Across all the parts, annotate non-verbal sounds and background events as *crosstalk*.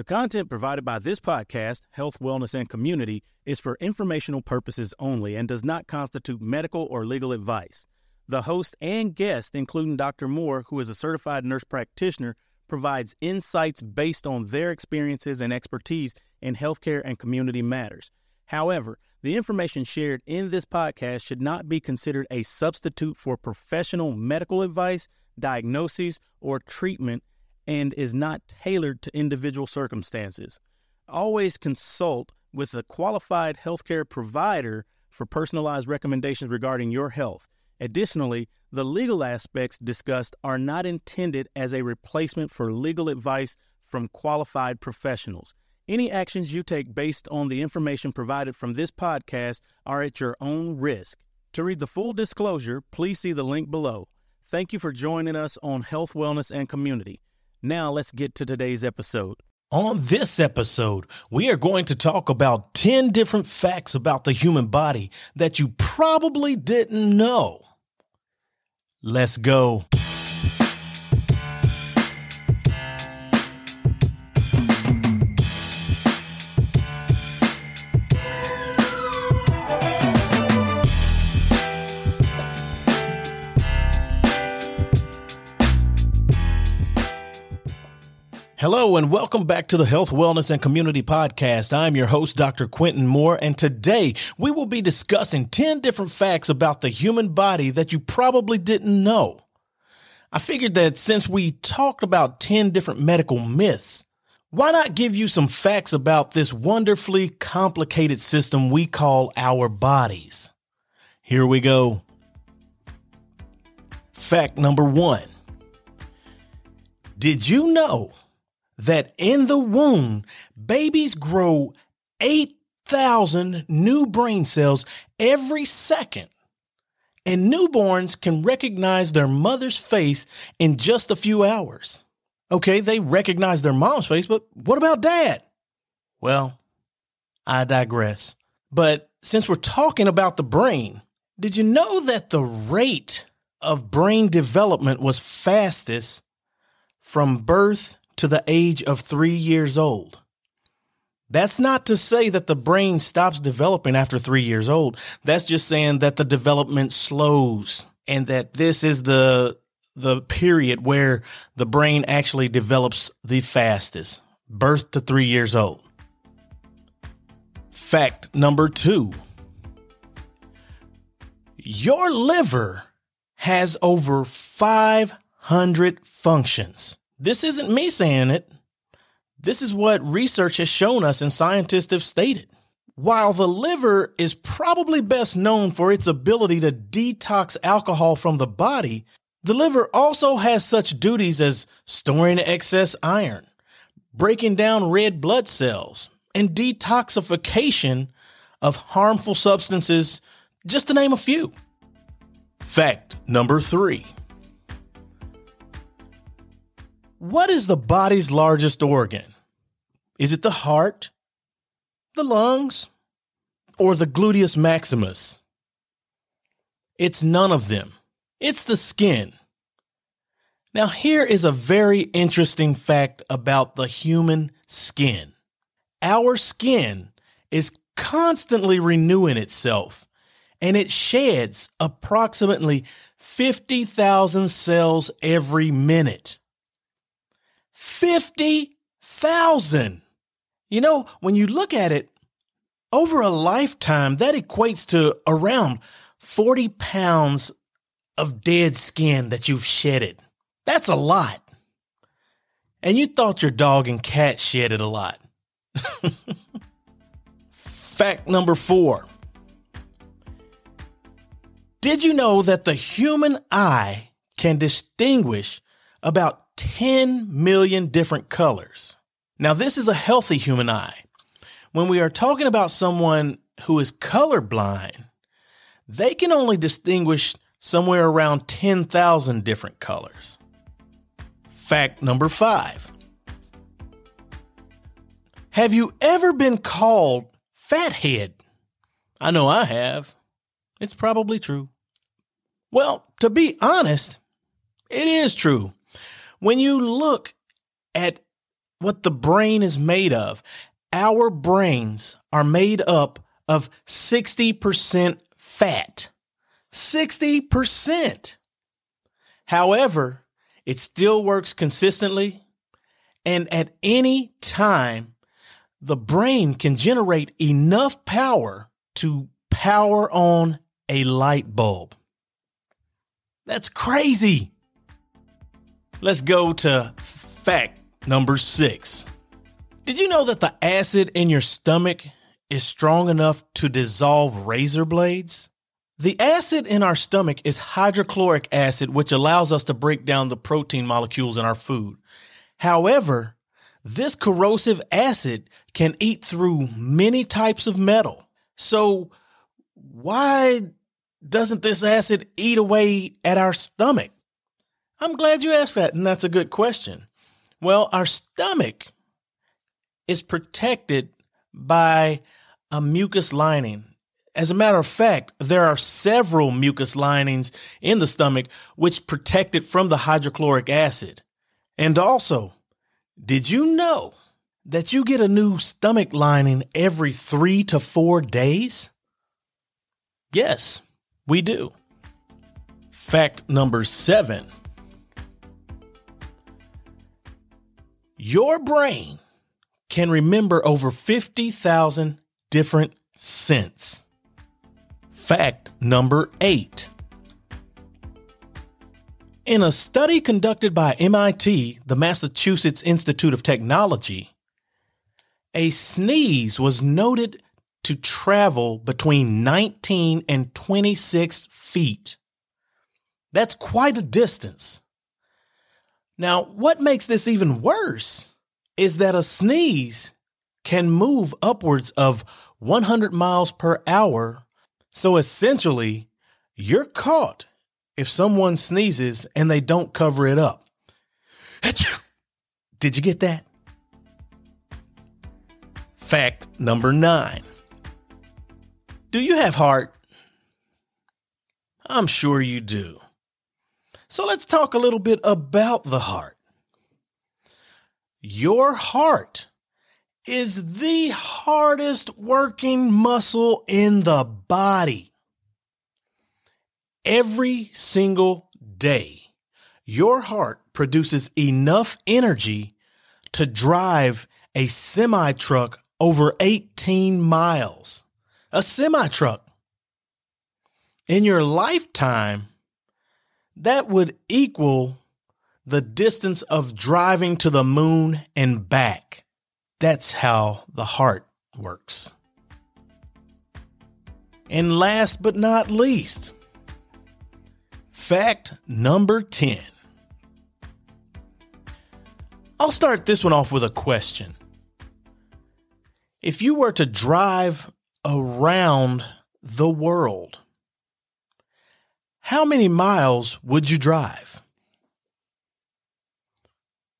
The content provided by this podcast, Health, Wellness, and Community, is for informational purposes only and does not constitute medical or legal advice. The host and guest, including Dr. Moore, who is a certified nurse practitioner, provides insights based on their experiences and expertise in healthcare and community matters. However, the information shared in this podcast should not be considered a substitute for professional medical advice, diagnoses, or treatment and is not tailored to individual circumstances. Always consult with a qualified healthcare provider for personalized recommendations regarding your health. Additionally, the legal aspects discussed are not intended as a replacement for legal advice from qualified professionals. Any actions you take based on the information provided from this podcast are at your own risk. To read the full disclosure, please see the link below. Thank you for joining us on Health, Wellness, and Community. Now let's get to today's episode. On this episode, we are going to talk about 10 different facts about the human body that you probably didn't know. Let's go. Hello and welcome back to the Health, Wellness, and Community Podcast. I'm your host, Dr. Quentin Moore, and today we will be discussing 10 different facts about the human body that you probably didn't know. I figured that since we talked about 10 different medical myths, why not give you some facts about this wonderfully complicated system we call our bodies? Here we go. Fact number one. Did you know that in the womb, babies grow 8,000 new brain cells every second. And newborns can recognize their mother's face in just a few hours. Okay, they recognize their mom's face, but what about dad? Well, I digress. But since we're talking about the brain, did you know that the rate of brain development was fastest from birth to the age of three years old. That's not to say that the brain stops developing after three years old. That's just saying that the development slows and that this is the, the period where the brain actually develops the fastest, birth to three years old. Fact number two. Your liver has over 500 functions. This isn't me saying it. This is what research has shown us and scientists have stated. While the liver is probably best known for its ability to detox alcohol from the body, the liver also has such duties as storing excess iron, breaking down red blood cells, and detoxification of harmful substances, just to name a few. Fact number three what is the body's largest organ? Is it the heart, the lungs, or the gluteus maximus? It's none of them. It's the skin. Now, here is a very interesting fact about the human skin. Our skin is constantly renewing itself and it sheds approximately 50,000 cells every minute. 50,000. You know, when you look at it, over a lifetime, that equates to around 40 pounds of dead skin that you've shedded. That's a lot. And you thought your dog and cat shedded a lot. *laughs* Fact number four. Did you know that the human eye can distinguish about 10 million different colors. Now, this is a healthy human eye. When we are talking about someone who is colorblind, they can only distinguish somewhere around 10,000 different colors. Fact number five. Have you ever been called fathead? I know I have. It's probably true. Well, to be honest, it is true when you look at what the brain is made of. Our brains are made up of 60% fat. 60%. However, it still works consistently. And at any time, the brain can generate enough power to power on a light bulb. That's crazy. Let's go to fact number six. Did you know that the acid in your stomach is strong enough to dissolve razor blades? The acid in our stomach is hydrochloric acid, which allows us to break down the protein molecules in our food. However, this corrosive acid can eat through many types of metal. So, why doesn't this acid eat away at our stomach? I'm glad you asked that, and that's a good question. Well, our stomach is protected by a mucus lining. As a matter of fact, there are several mucus linings in the stomach which protect it from the hydrochloric acid. And also, did you know that you get a new stomach lining every three to four days? Yes, we do. Fact number seven Your brain can remember over 50,000 different scents. Fact number eight. In a study conducted by MIT, the Massachusetts Institute of Technology, a sneeze was noted to travel between 19 and 26 feet. That's quite a distance. Now, what makes this even worse is that a sneeze can move upwards of 100 miles per hour. So essentially, you're caught if someone sneezes and they don't cover it up. *laughs* Did you get that? Fact number nine. Do you have heart? I'm sure you do. So let's talk a little bit about the heart. Your heart is the hardest working muscle in the body. Every single day, your heart produces enough energy to drive a semi truck over 18 miles. A semi truck. In your lifetime, that would equal the distance of driving to the moon and back. That's how the heart works. And last but not least, fact number 10. I'll start this one off with a question. If you were to drive around the world, how many miles would you drive?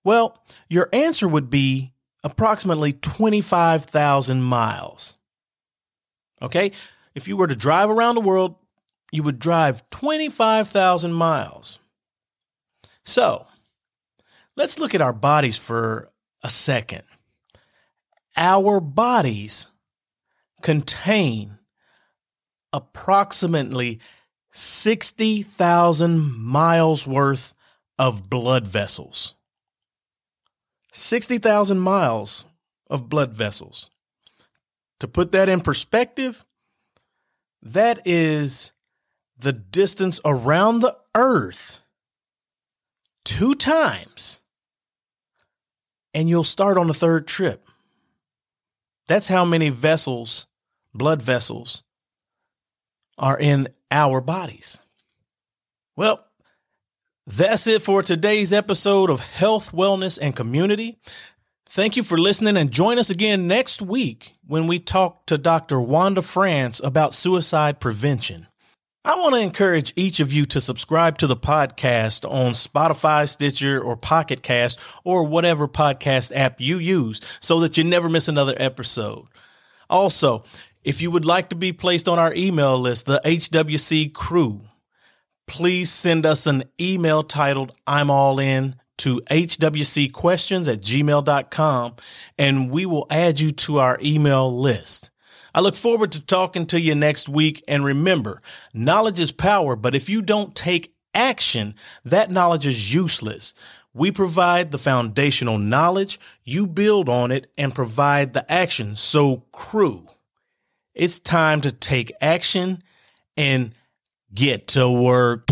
Well, your answer would be approximately 25,000 miles. Okay? If you were to drive around the world, you would drive 25,000 miles. So, let's look at our bodies for a second. Our bodies contain approximately 60,000 miles worth of blood vessels. 60,000 miles of blood vessels. To put that in perspective, that is the distance around the earth two times, and you'll start on the third trip. That's how many vessels, blood vessels, are in our bodies. Well, that's it for today's episode of Health, Wellness, and Community. Thank you for listening and join us again next week when we talk to Dr. Wanda France about suicide prevention. I want to encourage each of you to subscribe to the podcast on Spotify, Stitcher, or Pocket Cast, or whatever podcast app you use so that you never miss another episode. Also, if you would like to be placed on our email list, the HWC crew, please send us an email titled I'm All In to hwcquestions at gmail.com and we will add you to our email list. I look forward to talking to you next week. And remember, knowledge is power, but if you don't take action, that knowledge is useless. We provide the foundational knowledge, you build on it, and provide the action. So, crew, it's time to take action and get to work.